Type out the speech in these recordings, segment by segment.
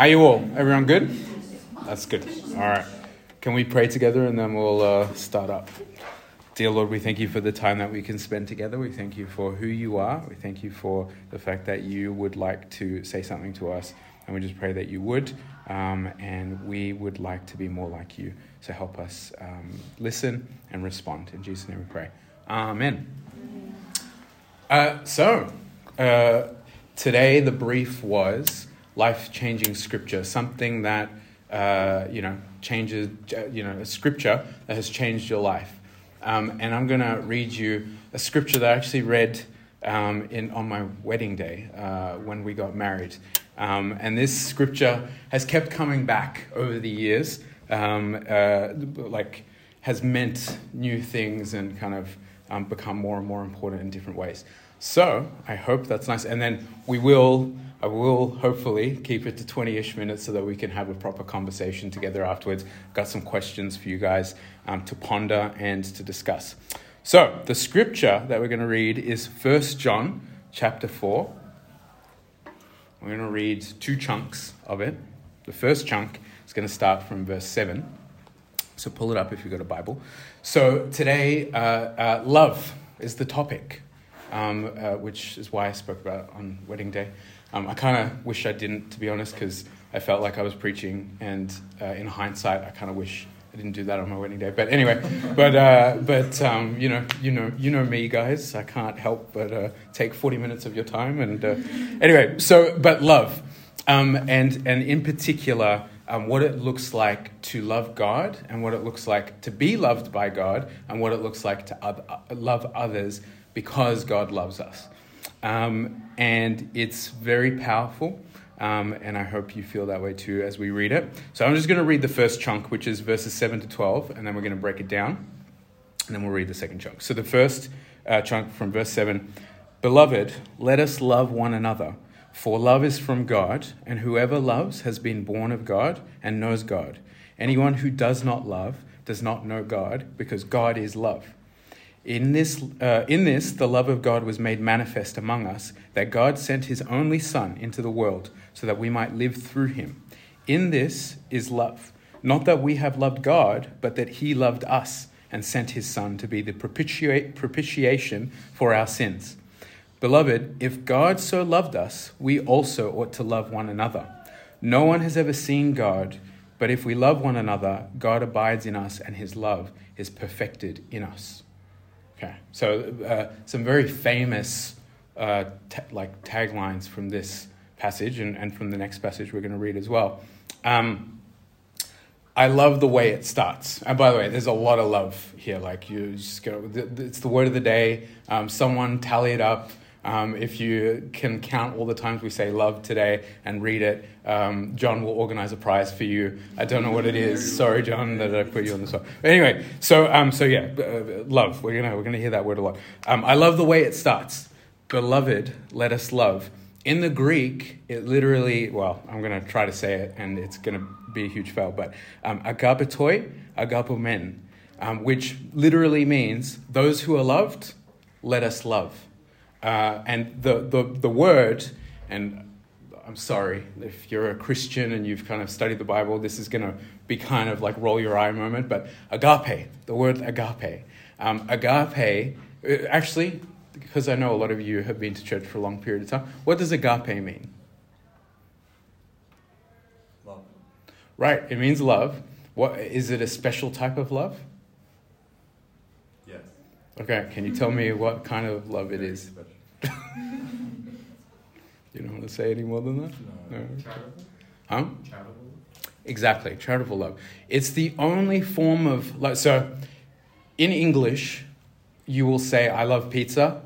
How you all? Everyone good? That's good. All right. Can we pray together and then we'll uh, start up? Dear Lord, we thank you for the time that we can spend together. We thank you for who you are. We thank you for the fact that you would like to say something to us. And we just pray that you would. Um, and we would like to be more like you. So help us um, listen and respond. In Jesus' name we pray. Amen. Uh, so, uh, today the brief was life changing scripture, something that, uh, you know, changes, you know, a scripture that has changed your life. Um, and I'm going to read you a scripture that I actually read um, in, on my wedding day uh, when we got married. Um, and this scripture has kept coming back over the years, um, uh, like, has meant new things and kind of um, become more and more important in different ways. So I hope that's nice. And then we will I will hopefully keep it to 20 ish minutes so that we can have a proper conversation together afterwards. Got some questions for you guys um, to ponder and to discuss. So, the scripture that we're going to read is 1 John chapter 4. We're going to read two chunks of it. The first chunk is going to start from verse 7. So, pull it up if you've got a Bible. So, today, uh, uh, love is the topic, um, uh, which is why I spoke about on wedding day. Um, I kind of wish I didn't, to be honest, because I felt like I was preaching, and uh, in hindsight, I kind of wish I didn't do that on my wedding day. But anyway, but uh, but um, you know, you know, you know me, guys. I can't help but uh, take forty minutes of your time. And uh, anyway, so but love, um, and and in particular. Um, what it looks like to love God and what it looks like to be loved by God and what it looks like to other, love others because God loves us. Um, and it's very powerful. Um, and I hope you feel that way too as we read it. So I'm just going to read the first chunk, which is verses 7 to 12, and then we're going to break it down, and then we'll read the second chunk. So the first uh, chunk from verse 7 Beloved, let us love one another, for love is from God, and whoever loves has been born of God and knows God. Anyone who does not love does not know God, because God is love. In this, uh, in this, the love of God was made manifest among us, that God sent his only Son into the world so that we might live through him. In this is love. Not that we have loved God, but that he loved us and sent his Son to be the propitiate, propitiation for our sins. Beloved, if God so loved us, we also ought to love one another. No one has ever seen God, but if we love one another, God abides in us and his love is perfected in us. Okay, so uh, some very famous uh, t- like taglines from this passage and, and from the next passage we're going to read as well. Um, I love the way it starts. And by the way, there's a lot of love here. Like you just go, it's the word of the day. Um, someone tally it up. Um, if you can count all the times we say love today and read it, um, John will organize a prize for you. I don't know what it is. Sorry, John, that I put you on the spot. But anyway, so um, so yeah, uh, love. We're gonna we're gonna hear that word a lot. Um, I love the way it starts. Beloved, let us love. In the Greek, it literally. Well, I'm gonna try to say it, and it's gonna be a huge fail. But um, agapomen, um, which literally means those who are loved, let us love. Uh, and the, the, the word, and I'm sorry, if you're a Christian and you've kind of studied the Bible, this is going to be kind of like roll your eye moment, but agape, the word agape. Um, agape, uh, actually, because I know a lot of you have been to church for a long period of time, what does agape mean? Love. Right, it means love. What, is it a special type of love? Yes. Okay, can you tell me mm-hmm. what kind of love it Very is? special. You don't want to say any more than that? No. No. Charitable. Huh? Charitable. Exactly, charitable love. It's the only form of love. So, in English, you will say, I love pizza,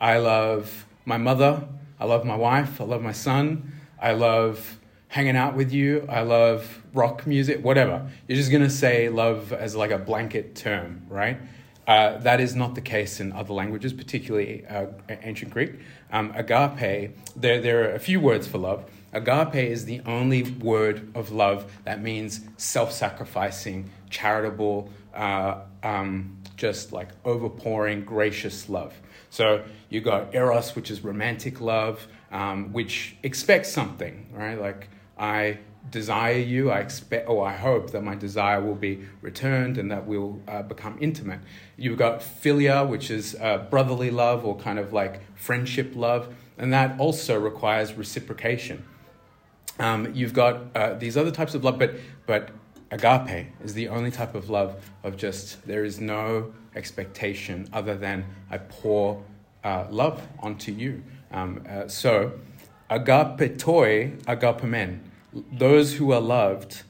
I love my mother, I love my wife, I love my son, I love hanging out with you, I love rock music, whatever. You're just going to say love as like a blanket term, right? Uh, that is not the case in other languages, particularly uh, ancient Greek. Um, agape, there, there are a few words for love. Agape is the only word of love that means self sacrificing, charitable, uh, um, just like overpouring, gracious love. So you got eros, which is romantic love, um, which expects something, right? Like I desire you. I expect, or I hope that my desire will be returned and that we'll uh, become intimate. You've got philia, which is uh, brotherly love or kind of like friendship love, and that also requires reciprocation. Um, you've got uh, these other types of love, but but agape is the only type of love of just there is no expectation other than I pour uh, love onto you. Um, uh, so agapetoi, agapemen those who are loved,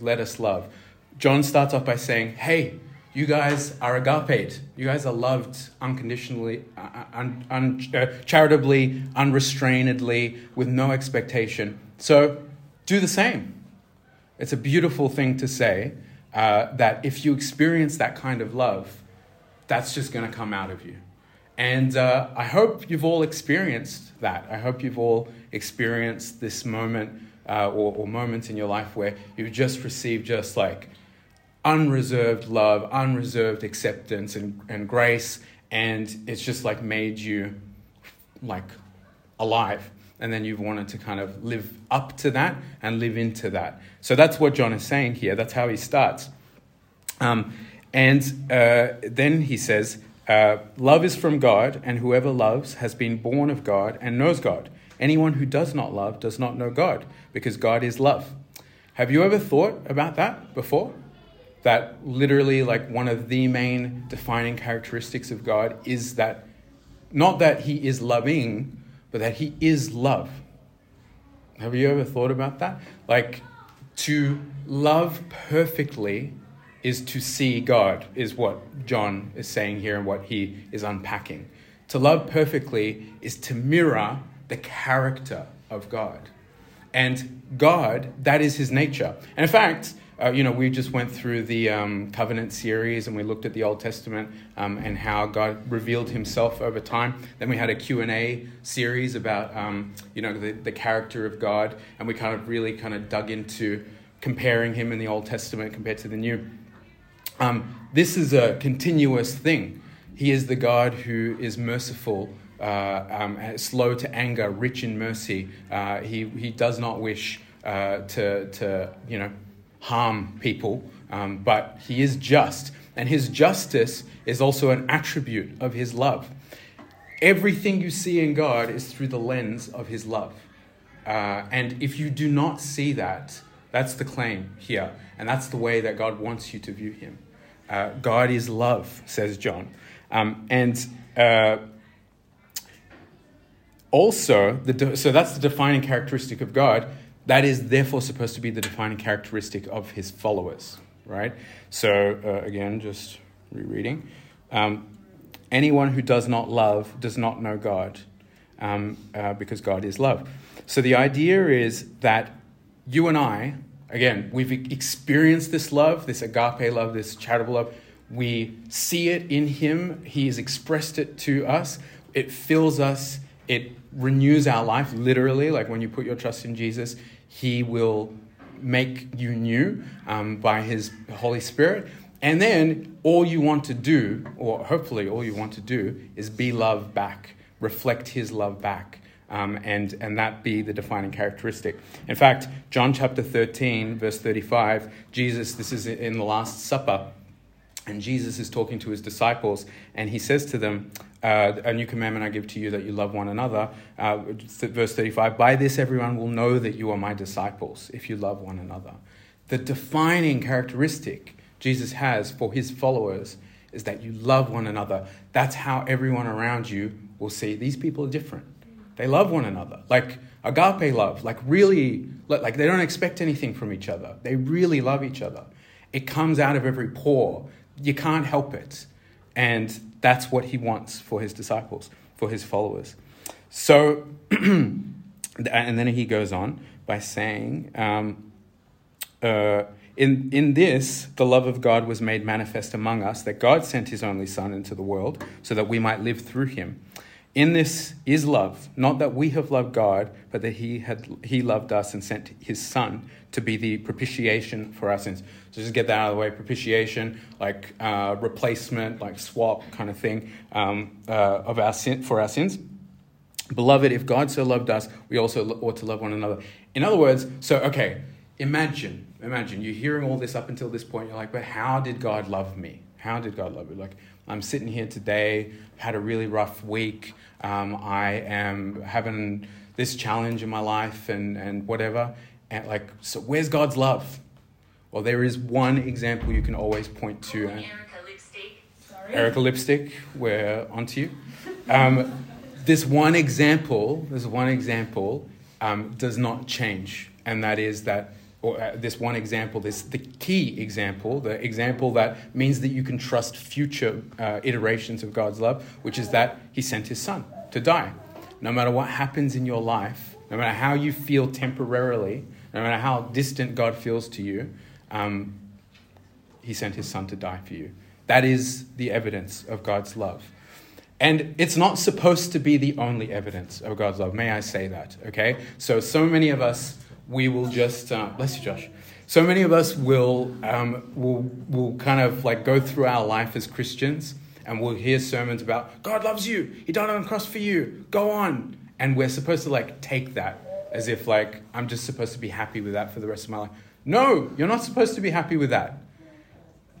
let us love. John starts off by saying, Hey, you guys are agape. You guys are loved unconditionally, uh, un, un, uh, charitably, unrestrainedly, with no expectation. So do the same. It's a beautiful thing to say uh, that if you experience that kind of love, that's just going to come out of you. And uh, I hope you've all experienced that. I hope you've all experienced this moment uh, or, or moments in your life where you've just received just like unreserved love, unreserved acceptance and, and grace, and it's just like made you like alive. And then you've wanted to kind of live up to that and live into that. So that's what John is saying here. That's how he starts. Um, and uh, then he says, uh, Love is from God, and whoever loves has been born of God and knows God. Anyone who does not love does not know God, because God is love. Have you ever thought about that before? That literally, like, one of the main defining characteristics of God is that not that He is loving, but that He is love. Have you ever thought about that? Like, to love perfectly is to see God, is what John is saying here and what he is unpacking. To love perfectly is to mirror the character of God. And God, that is his nature. And in fact, uh, you know, we just went through the um, covenant series and we looked at the Old Testament um, and how God revealed himself over time. Then we had a Q&A series about, um, you know, the, the character of God. And we kind of really kind of dug into comparing him in the Old Testament compared to the New. Um, this is a continuous thing. He is the God who is merciful uh, um, slow to anger, rich in mercy. Uh, he, he does not wish uh, to, to you know, harm people, um, but he is just. And his justice is also an attribute of his love. Everything you see in God is through the lens of his love. Uh, and if you do not see that, that's the claim here. And that's the way that God wants you to view him. Uh, God is love, says John. Um, and uh, also, the so that's the defining characteristic of God. That is therefore supposed to be the defining characteristic of his followers, right? So, uh, again, just rereading. Um, anyone who does not love does not know God, um, uh, because God is love. So, the idea is that you and I, again, we've experienced this love, this agape love, this charitable love. We see it in Him, He has expressed it to us, it fills us it renews our life, literally. Like when you put your trust in Jesus, He will make you new um, by His Holy Spirit. And then all you want to do, or hopefully all you want to do, is be love back, reflect His love back. Um, and, and that be the defining characteristic. In fact, John chapter 13, verse 35, Jesus, this is in the Last Supper, and Jesus is talking to his disciples, and he says to them, uh, A new commandment I give to you that you love one another. Uh, verse 35 By this everyone will know that you are my disciples, if you love one another. The defining characteristic Jesus has for his followers is that you love one another. That's how everyone around you will see these people are different. They love one another. Like agape love, like really, like they don't expect anything from each other. They really love each other. It comes out of every pore you can't help it. And that's what he wants for his disciples, for his followers. So, and then he goes on by saying, um, uh, in, in this, the love of God was made manifest among us, that God sent his only Son into the world so that we might live through him. In this is love, not that we have loved God, but that he, had, he loved us and sent his Son to be the propitiation for our sins. So just get that out of the way. Propitiation, like uh, replacement, like swap kind of thing um, uh, of our sin for our sins. Beloved, if God so loved us, we also ought to love one another. In other words, so, okay, imagine, imagine you're hearing all this up until this point. You're like, but how did God love me? How did God love me? Like, I'm sitting here today, had a really rough week. Um, I am having this challenge in my life and, and whatever. And like, so where's God's love? Well, there is one example you can always point to. Erica lipstick. Sorry. Erica lipstick, we're onto you. Um, this one example, this one example um, does not change, and that is that or uh, this one example, this the key example, the example that means that you can trust future uh, iterations of God's love, which is that He sent His Son to die. No matter what happens in your life, no matter how you feel temporarily, no matter how distant God feels to you, um, He sent His Son to die for you. That is the evidence of God's love. And it's not supposed to be the only evidence of God's love. May I say that? Okay? So, so many of us we will just uh, bless you, Josh. So many of us will um, will will kind of like go through our life as Christians, and we'll hear sermons about God loves you, He died on the cross for you. Go on, and we're supposed to like take that as if like I'm just supposed to be happy with that for the rest of my life. No, you're not supposed to be happy with that.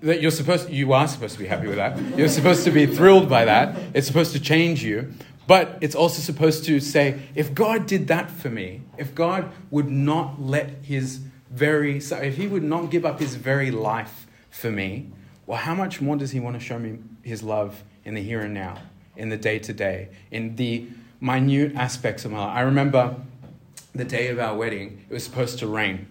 That you're supposed you are supposed to be happy with that. You're supposed to be thrilled by that. It's supposed to change you. But it's also supposed to say, if God did that for me, if God would not let his very, if he would not give up his very life for me, well, how much more does he want to show me his love in the here and now, in the day to day, in the minute aspects of my life? I remember the day of our wedding, it was supposed to rain.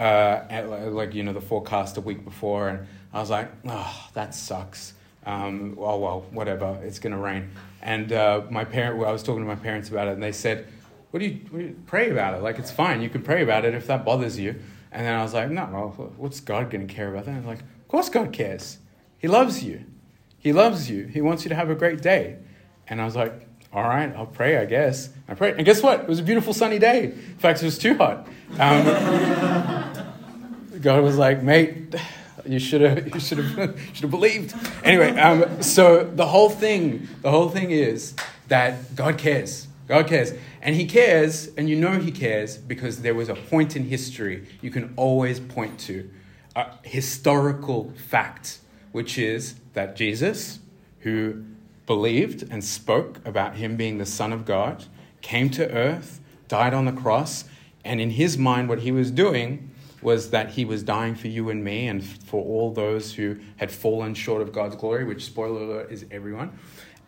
Uh, like, you know, the forecast a week before, and I was like, oh, that sucks. Um, well, well, whatever, it's going to rain. And uh, my parent, well, I was talking to my parents about it, and they said, what do, you, what do, you, pray about it? Like, it's fine. You can pray about it if that bothers you. And then I was like, no, well, what's God going to care about that? And like, of course God cares. He loves you. He loves you. He wants you to have a great day. And I was like, all right, I'll pray, I guess. I prayed. And guess what? It was a beautiful sunny day. In fact, it was too hot. Um, God was like, mate, you should have you should have should have believed. Anyway, um, so the whole thing the whole thing is that God cares. God cares. And he cares, and you know he cares because there was a point in history you can always point to a historical fact, which is that Jesus, who believed and spoke about him being the Son of God, came to earth, died on the cross, and in his mind, what he was doing was that he was dying for you and me and for all those who had fallen short of God's glory, which, spoiler alert, is everyone.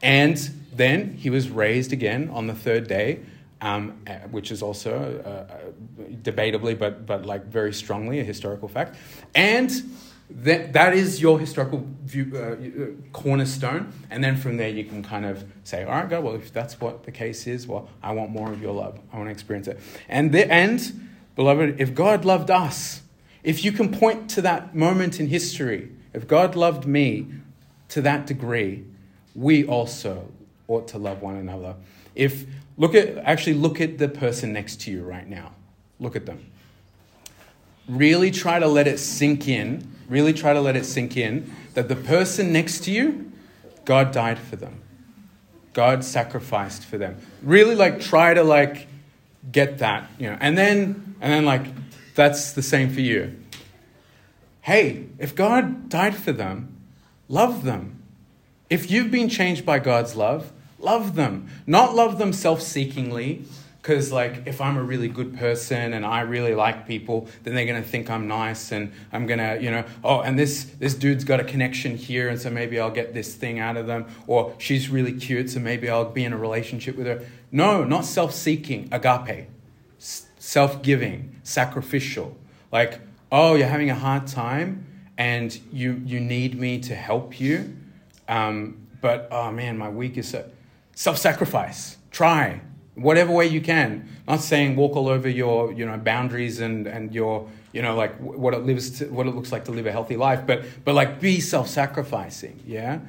And then he was raised again on the third day, um, uh, which is also uh, uh, debatably, but, but like very strongly a historical fact. And that, that is your historical view, uh, cornerstone. And then from there, you can kind of say, all right, God, well, if that's what the case is, well, I want more of your love. I want to experience it. And, the, and Beloved, if God loved us, if you can point to that moment in history, if God loved me to that degree, we also ought to love one another. If look at actually look at the person next to you right now. Look at them. Really try to let it sink in. Really try to let it sink in that the person next to you, God died for them. God sacrificed for them. Really like try to like get that, you know. And then and then like that's the same for you. Hey, if God died for them, love them. If you've been changed by God's love, love them. Not love them self-seekingly, because like if i'm a really good person and i really like people then they're going to think i'm nice and i'm going to you know oh and this this dude's got a connection here and so maybe i'll get this thing out of them or she's really cute so maybe i'll be in a relationship with her no not self-seeking agape self giving, sacrificial. Like, oh, you're having a hard time and you, you need me to help you. Um, but, oh man, my week is so. Self sacrifice. Try whatever way you can. Not saying walk all over your you know boundaries and and your you know like what it lives to, what it looks like to live a healthy life, but but like be self sacrificing. Yeah.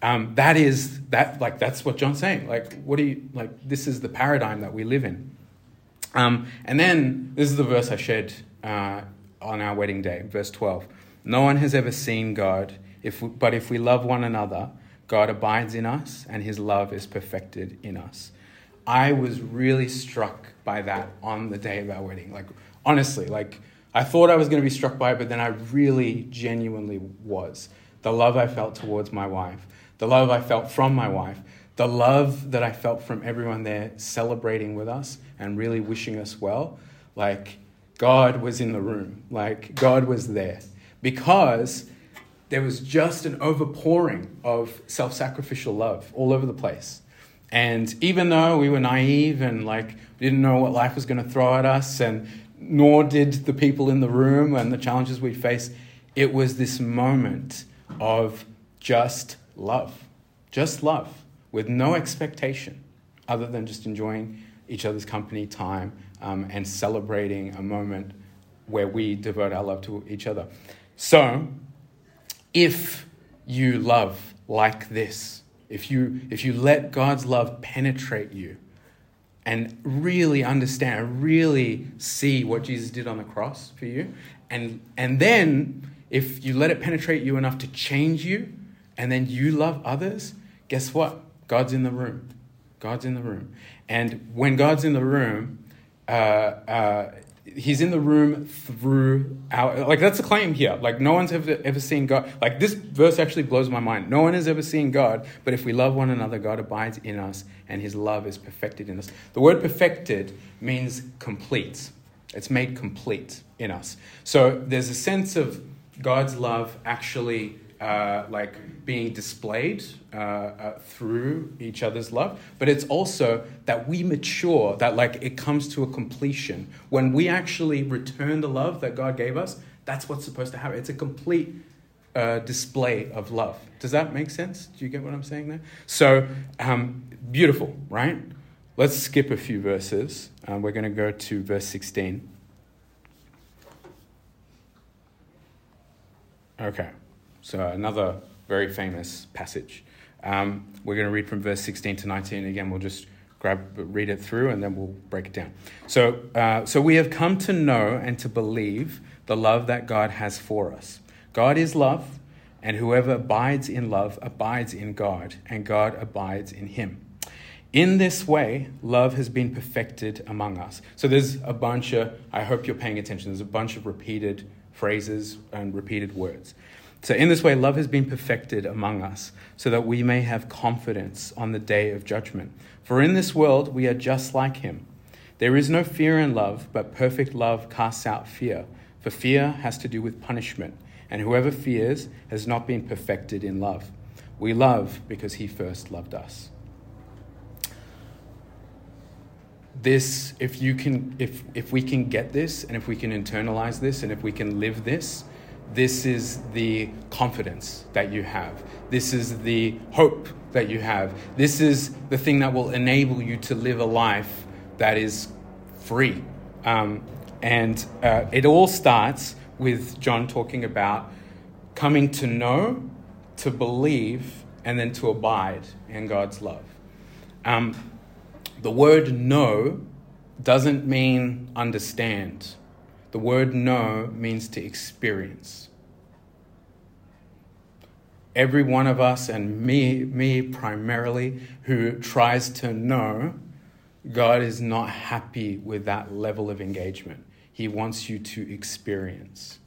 Um, that is that like that's what John's saying. Like, what do you like? This is the paradigm that we live in. Um, and then this is the verse I shared uh, on our wedding day, verse 12. No one has ever seen God, if we, but if we love one another, God abides in us and his love is perfected in us. I was really struck by that on the day of our wedding. Like, honestly, like, I thought I was going to be struck by it, but then I really genuinely was. The love I felt towards my wife, the love I felt from my wife, the love that I felt from everyone there celebrating with us and really wishing us well. Like, God was in the room, like, God was there because there was just an overpouring of self sacrificial love all over the place. And even though we were naive and like didn't know what life was going to throw at us, and nor did the people in the room and the challenges we faced, it was this moment of just love, just love, with no expectation other than just enjoying each other's company, time, um, and celebrating a moment where we devote our love to each other. So, if you love like this, if you, if you let God's love penetrate you and really understand, really see what Jesus did on the cross for you, and, and then if you let it penetrate you enough to change you, and then you love others, guess what? God's in the room. God's in the room. And when God's in the room, uh, uh, he's in the room through our like that's a claim here like no one's ever, ever seen god like this verse actually blows my mind no one has ever seen god but if we love one another god abides in us and his love is perfected in us the word perfected means complete it's made complete in us so there's a sense of god's love actually uh, like being displayed uh, uh, through each other's love, but it's also that we mature, that like it comes to a completion. When we actually return the love that God gave us, that's what's supposed to happen. It's a complete uh, display of love. Does that make sense? Do you get what I'm saying there? So, um, beautiful, right? Let's skip a few verses. Uh, we're going to go to verse 16. Okay. So, another very famous passage. Um, we're going to read from verse 16 to 19. Again, we'll just grab, read it through, and then we'll break it down. So, uh, so we have come to know and to believe the love that God has for us. God is love, and whoever abides in love abides in God, and God abides in him. In this way, love has been perfected among us. So there's a bunch of, I hope you're paying attention, there's a bunch of repeated phrases and repeated words. So, in this way, love has been perfected among us, so that we may have confidence on the day of judgment. For in this world, we are just like him. There is no fear in love, but perfect love casts out fear. For fear has to do with punishment, and whoever fears has not been perfected in love. We love because he first loved us. This, if you can, if, if we can get this, and if we can internalize this, and if we can live this, this is the confidence that you have. This is the hope that you have. This is the thing that will enable you to live a life that is free. Um, and uh, it all starts with John talking about coming to know, to believe, and then to abide in God's love. Um, the word know doesn't mean understand. The word know means to experience. Every one of us, and me, me primarily, who tries to know, God is not happy with that level of engagement. He wants you to experience.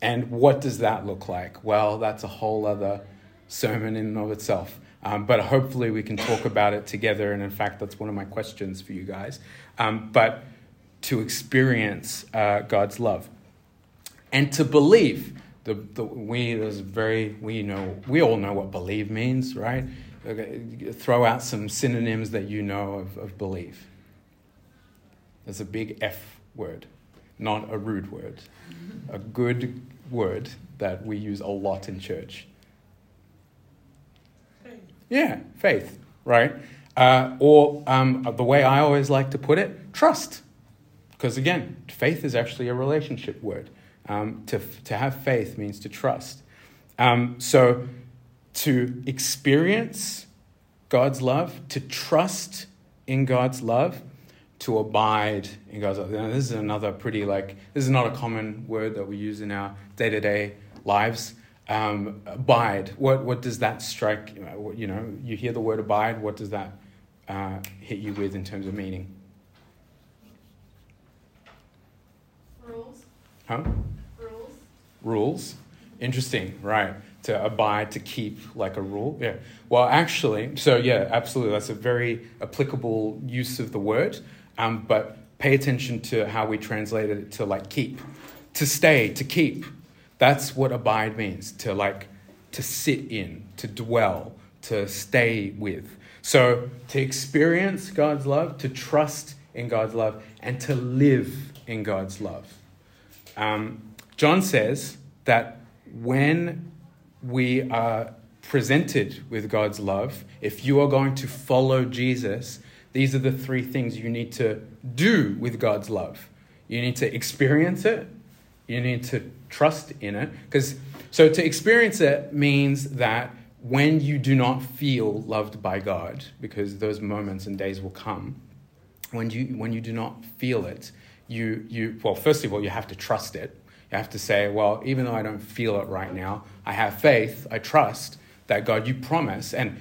And what does that look like? Well, that's a whole other sermon in and of itself. Um, but hopefully, we can talk about it together. And in fact, that's one of my questions for you guys. Um, but to experience uh, God's love and to believe. The, the, we there's very we know we all know what believe means, right? Okay, throw out some synonyms that you know of, of believe. There's a big F word, not a rude word, a good word that we use a lot in church. Yeah, faith, right? Uh, or um, the way I always like to put it, trust. Because again, faith is actually a relationship word. Um, to, to have faith means to trust. Um, so to experience God's love, to trust in God's love, to abide in God's love. Now, this is another pretty, like, this is not a common word that we use in our day to day lives. Um, abide, what, what does that strike? You know, you hear the word abide, what does that uh, hit you with in terms of meaning? Rules. Huh? Rules. Rules. Interesting, right? To abide, to keep like a rule. Yeah. Well, actually, so yeah, absolutely. That's a very applicable use of the word. Um, but pay attention to how we translated it to like keep, to stay, to keep. That's what abide means. To like, to sit in, to dwell, to stay with. So to experience God's love, to trust in God's love, and to live in God's love. Um, John says that when we are presented with God's love, if you are going to follow Jesus, these are the three things you need to do with God's love. You need to experience it, you need to trust in it. Because so to experience it means that when you do not feel loved by God, because those moments and days will come, when you when you do not feel it, you you well, first of all, you have to trust it. You have to say, well, even though I don't feel it right now, I have faith, I trust that God, you promise. And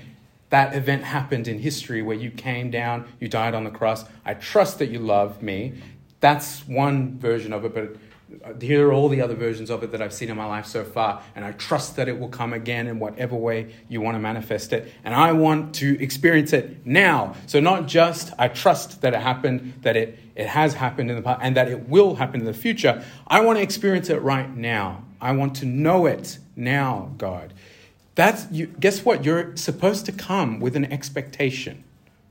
that event happened in history where you came down, you died on the cross. I trust that you love me. That's one version of it, but here are all the other versions of it that I've seen in my life so far, and I trust that it will come again in whatever way you want to manifest it. And I want to experience it now. So, not just I trust that it happened, that it, it has happened in the past, and that it will happen in the future. I want to experience it right now. I want to know it now, God. That's, you, guess what? You're supposed to come with an expectation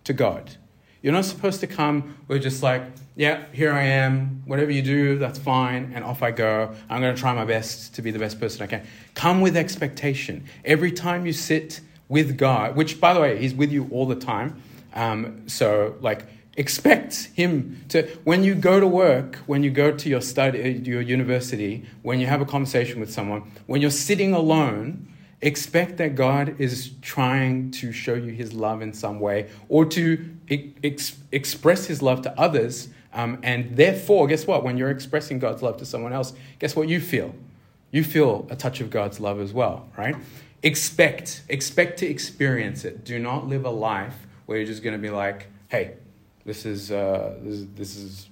to God. You're not supposed to come with just like, yeah, here I am. Whatever you do, that's fine. And off I go. I'm going to try my best to be the best person I can. Come with expectation. Every time you sit with God, which, by the way, He's with you all the time. Um, so, like, expect Him to, when you go to work, when you go to your study, your university, when you have a conversation with someone, when you're sitting alone, expect that God is trying to show you his love in some way or to ex- express his love to others. Um, and therefore, guess what? When you're expressing God's love to someone else, guess what you feel? You feel a touch of God's love as well, right? Expect, expect to experience it. Do not live a life where you're just going to be like, hey, this is, uh, this, this is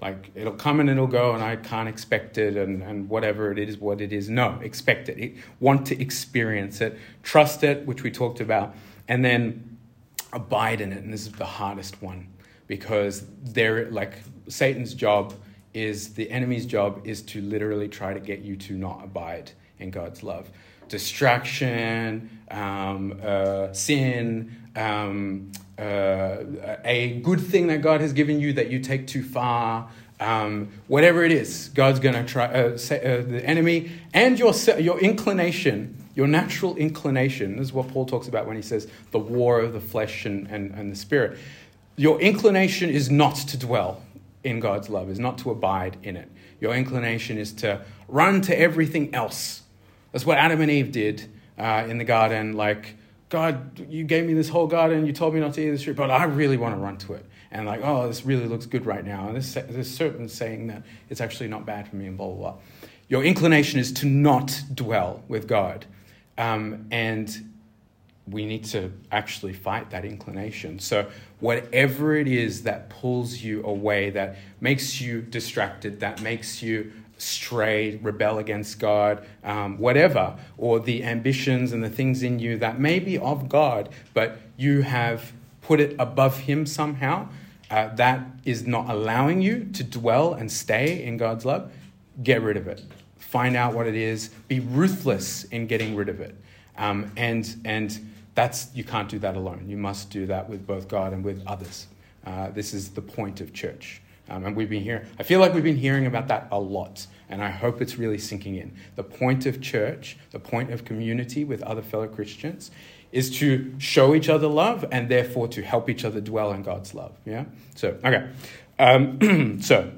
like it'll come and it'll go and i can't expect it and, and whatever it is what it is no expect it. want to experience it trust it which we talked about and then abide in it and this is the hardest one because they're like satan's job is the enemy's job is to literally try to get you to not abide in god's love. Distraction um, uh, sin um, uh, a good thing that God has given you that you take too far, um, whatever it is, God's going to try, uh, say, uh, the enemy and your, your inclination, your natural inclination, is what Paul talks about when he says the war of the flesh and, and, and the spirit. Your inclination is not to dwell in God's love, is not to abide in it. Your inclination is to run to everything else. That's what Adam and Eve did uh, in the garden, like, God, you gave me this whole garden, you told me not to eat this fruit, but I really want to run to it. And like, oh, this really looks good right now. And this, this serpent saying that it's actually not bad for me, and blah, blah, blah. Your inclination is to not dwell with God. Um, and we need to actually fight that inclination. So, whatever it is that pulls you away, that makes you distracted, that makes you stray, rebel against God, um, whatever, or the ambitions and the things in you that may be of God, but you have put it above Him somehow, uh, that is not allowing you to dwell and stay in God's love, get rid of it. Find out what it is. Be ruthless in getting rid of it. Um, and, and that's, you can't do that alone. You must do that with both God and with others. Uh, this is the point of church. Um, and we've been hearing, I feel like we've been hearing about that a lot, and I hope it's really sinking in. The point of church, the point of community with other fellow Christians, is to show each other love and therefore to help each other dwell in God's love. Yeah? So, okay. Um, so,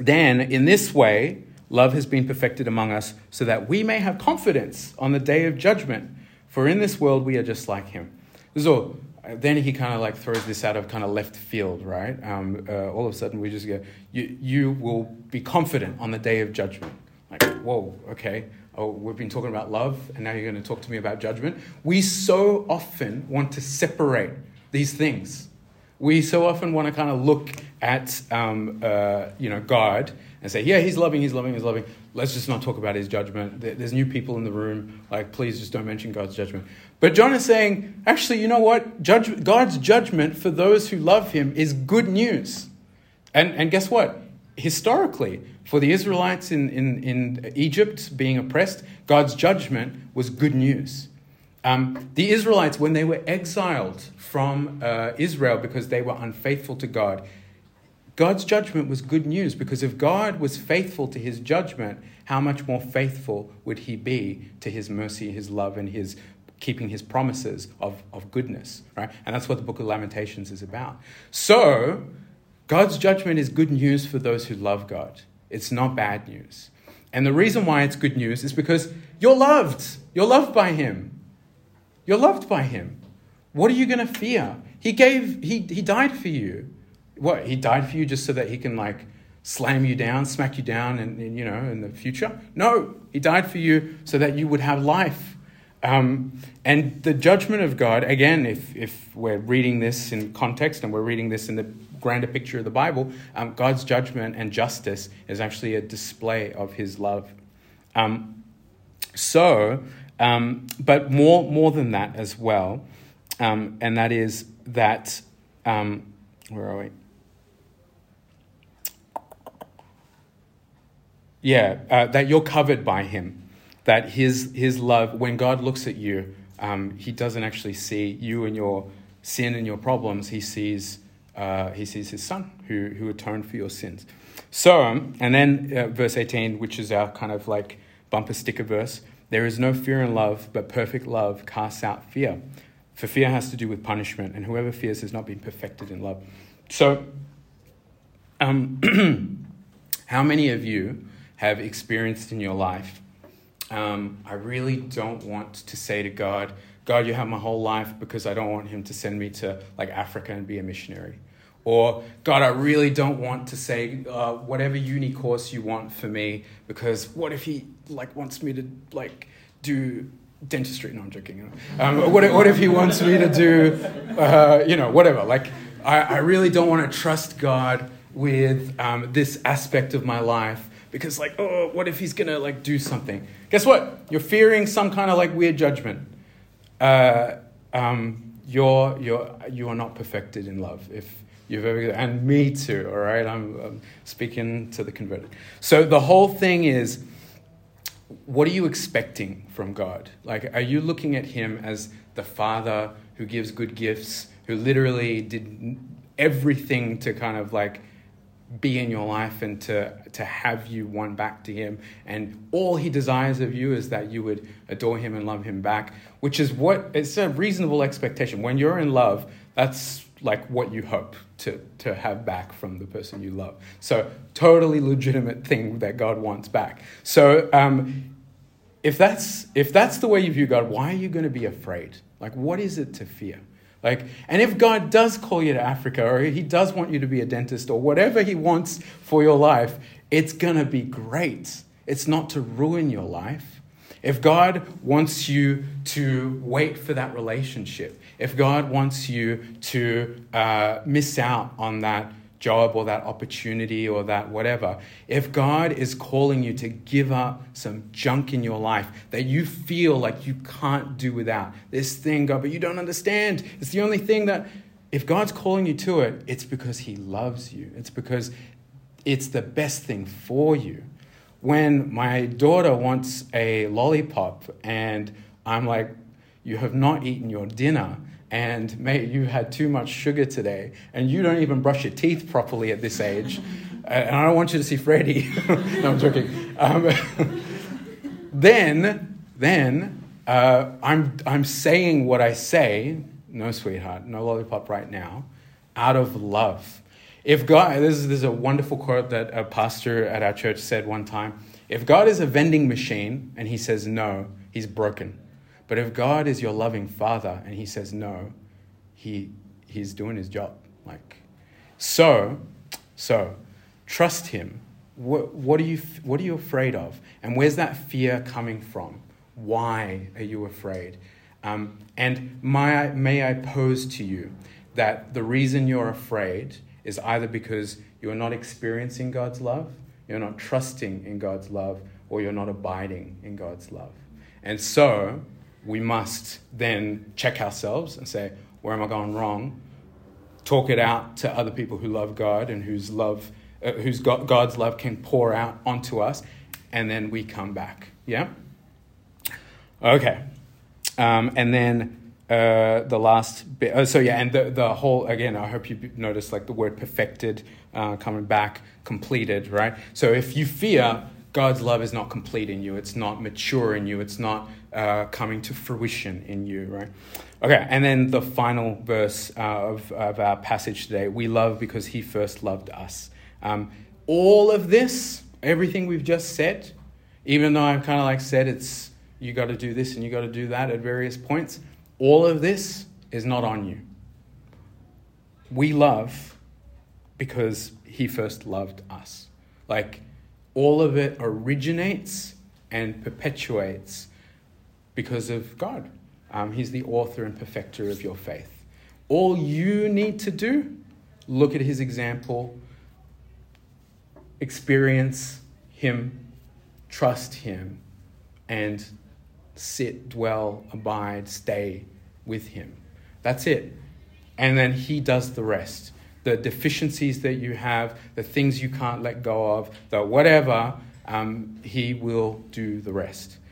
then in this way, love has been perfected among us so that we may have confidence on the day of judgment. For in this world we are just like him. So, then he kind of like throws this out of kind of left field, right? Um, uh, all of a sudden, we just go, you, you will be confident on the day of judgment. Like, whoa, okay. Oh, we've been talking about love, and now you're going to talk to me about judgment. We so often want to separate these things. We so often want to kind of look at um, uh, you know God and say, yeah, he's loving, he's loving, he's loving. Let's just not talk about his judgment. There's new people in the room. Like, please just don't mention God's judgment. But John is saying, actually, you know what? Judge, God's judgment for those who love him is good news. And, and guess what? Historically, for the Israelites in, in, in Egypt being oppressed, God's judgment was good news. Um, the Israelites, when they were exiled from uh, Israel because they were unfaithful to God, God's judgment was good news because if God was faithful to his judgment, how much more faithful would he be to his mercy, his love, and his keeping his promises of, of goodness, right? And that's what the book of Lamentations is about. So, God's judgment is good news for those who love God. It's not bad news. And the reason why it's good news is because you're loved. You're loved by him. You're loved by him. What are you going to fear? He gave he he died for you. What? He died for you just so that he can like slam you down, smack you down and, you know in the future? No, he died for you so that you would have life. Um, and the judgment of God, again, if, if we're reading this in context and we're reading this in the grander picture of the Bible, um, God's judgment and justice is actually a display of his love. Um, so, um, but more, more than that as well, um, and that is that, um, where are we? Yeah, uh, that you're covered by him. That his, his love, when God looks at you, um, he doesn't actually see you and your sin and your problems. He sees, uh, he sees his son who, who atoned for your sins. So, um, and then uh, verse 18, which is our kind of like bumper sticker verse there is no fear in love, but perfect love casts out fear. For fear has to do with punishment, and whoever fears has not been perfected in love. So, um, how many of you have experienced in your life? Um, I really don't want to say to God, God, you have my whole life because I don't want Him to send me to like Africa and be a missionary. Or, God, I really don't want to say uh, whatever uni course you want for me because what if He like wants me to like do dentistry? No, I'm joking. Um, what, if, what if He wants me to do, uh, you know, whatever? Like, I, I really don't want to trust God with um, this aspect of my life because like oh what if he's gonna like do something? Guess what? You're fearing some kind of like weird judgment. Uh, um, you're you're you are not perfected in love if you've ever and me too all right? I'm, I'm speaking to the converted. So the whole thing is what are you expecting from god? Like are you looking at him as the father who gives good gifts who literally did everything to kind of like be in your life and to, to have you won back to him. And all he desires of you is that you would adore him and love him back, which is what it's a reasonable expectation. When you're in love, that's like what you hope to, to have back from the person you love. So, totally legitimate thing that God wants back. So, um, if that's if that's the way you view God, why are you going to be afraid? Like, what is it to fear? Like, and if God does call you to Africa, or He does want you to be a dentist, or whatever He wants for your life, it's gonna be great. It's not to ruin your life. If God wants you to wait for that relationship, if God wants you to uh, miss out on that job or that opportunity or that whatever, if God is calling you to give up some junk in your life that you feel like you can't do without, this thing, God, but you don't understand, it's the only thing that, if God's calling you to it, it's because He loves you. It's because it's the best thing for you. When my daughter wants a lollipop and I'm like, you have not eaten your dinner and mate, you had too much sugar today, and you don't even brush your teeth properly at this age, and I don't want you to see Freddie. no, I'm joking. Um, then, then uh, I'm I'm saying what I say. No, sweetheart, no lollipop right now, out of love. If God, this is, this is a wonderful quote that a pastor at our church said one time. If God is a vending machine and he says no, he's broken. But if God is your loving father and he says no, he, he's doing his job. Like, so, so, trust him. What, what, are you, what are you afraid of? And where's that fear coming from? Why are you afraid? Um, and my, may I pose to you that the reason you're afraid is either because you're not experiencing God's love, you're not trusting in God's love, or you're not abiding in God's love. And so we must then check ourselves and say, where am I going wrong? Talk it out to other people who love God and whose love, uh, whose God, God's love can pour out onto us, and then we come back. Yeah. Okay. Um, and then uh, the last bit. Oh, so yeah, and the the whole again. I hope you noticed like the word perfected uh, coming back, completed. Right. So if you fear God's love is not complete in you, it's not mature in you, it's not uh, coming to fruition in you. Right. Okay. And then the final verse uh, of of our passage today. We love because He first loved us. Um, all of this, everything we've just said, even though I've kind of like said it's you got to do this and you got to do that at various points all of this is not on you. We love because he first loved us. Like, all of it originates and perpetuates because of God. Um, he's the author and perfecter of your faith. All you need to do, look at his example, experience him, trust him, and sit, dwell, abide, stay with Him. That's it. And then He does the rest. The deficiencies that you have, the things you can't let go of, the whatever, um, He will do the rest.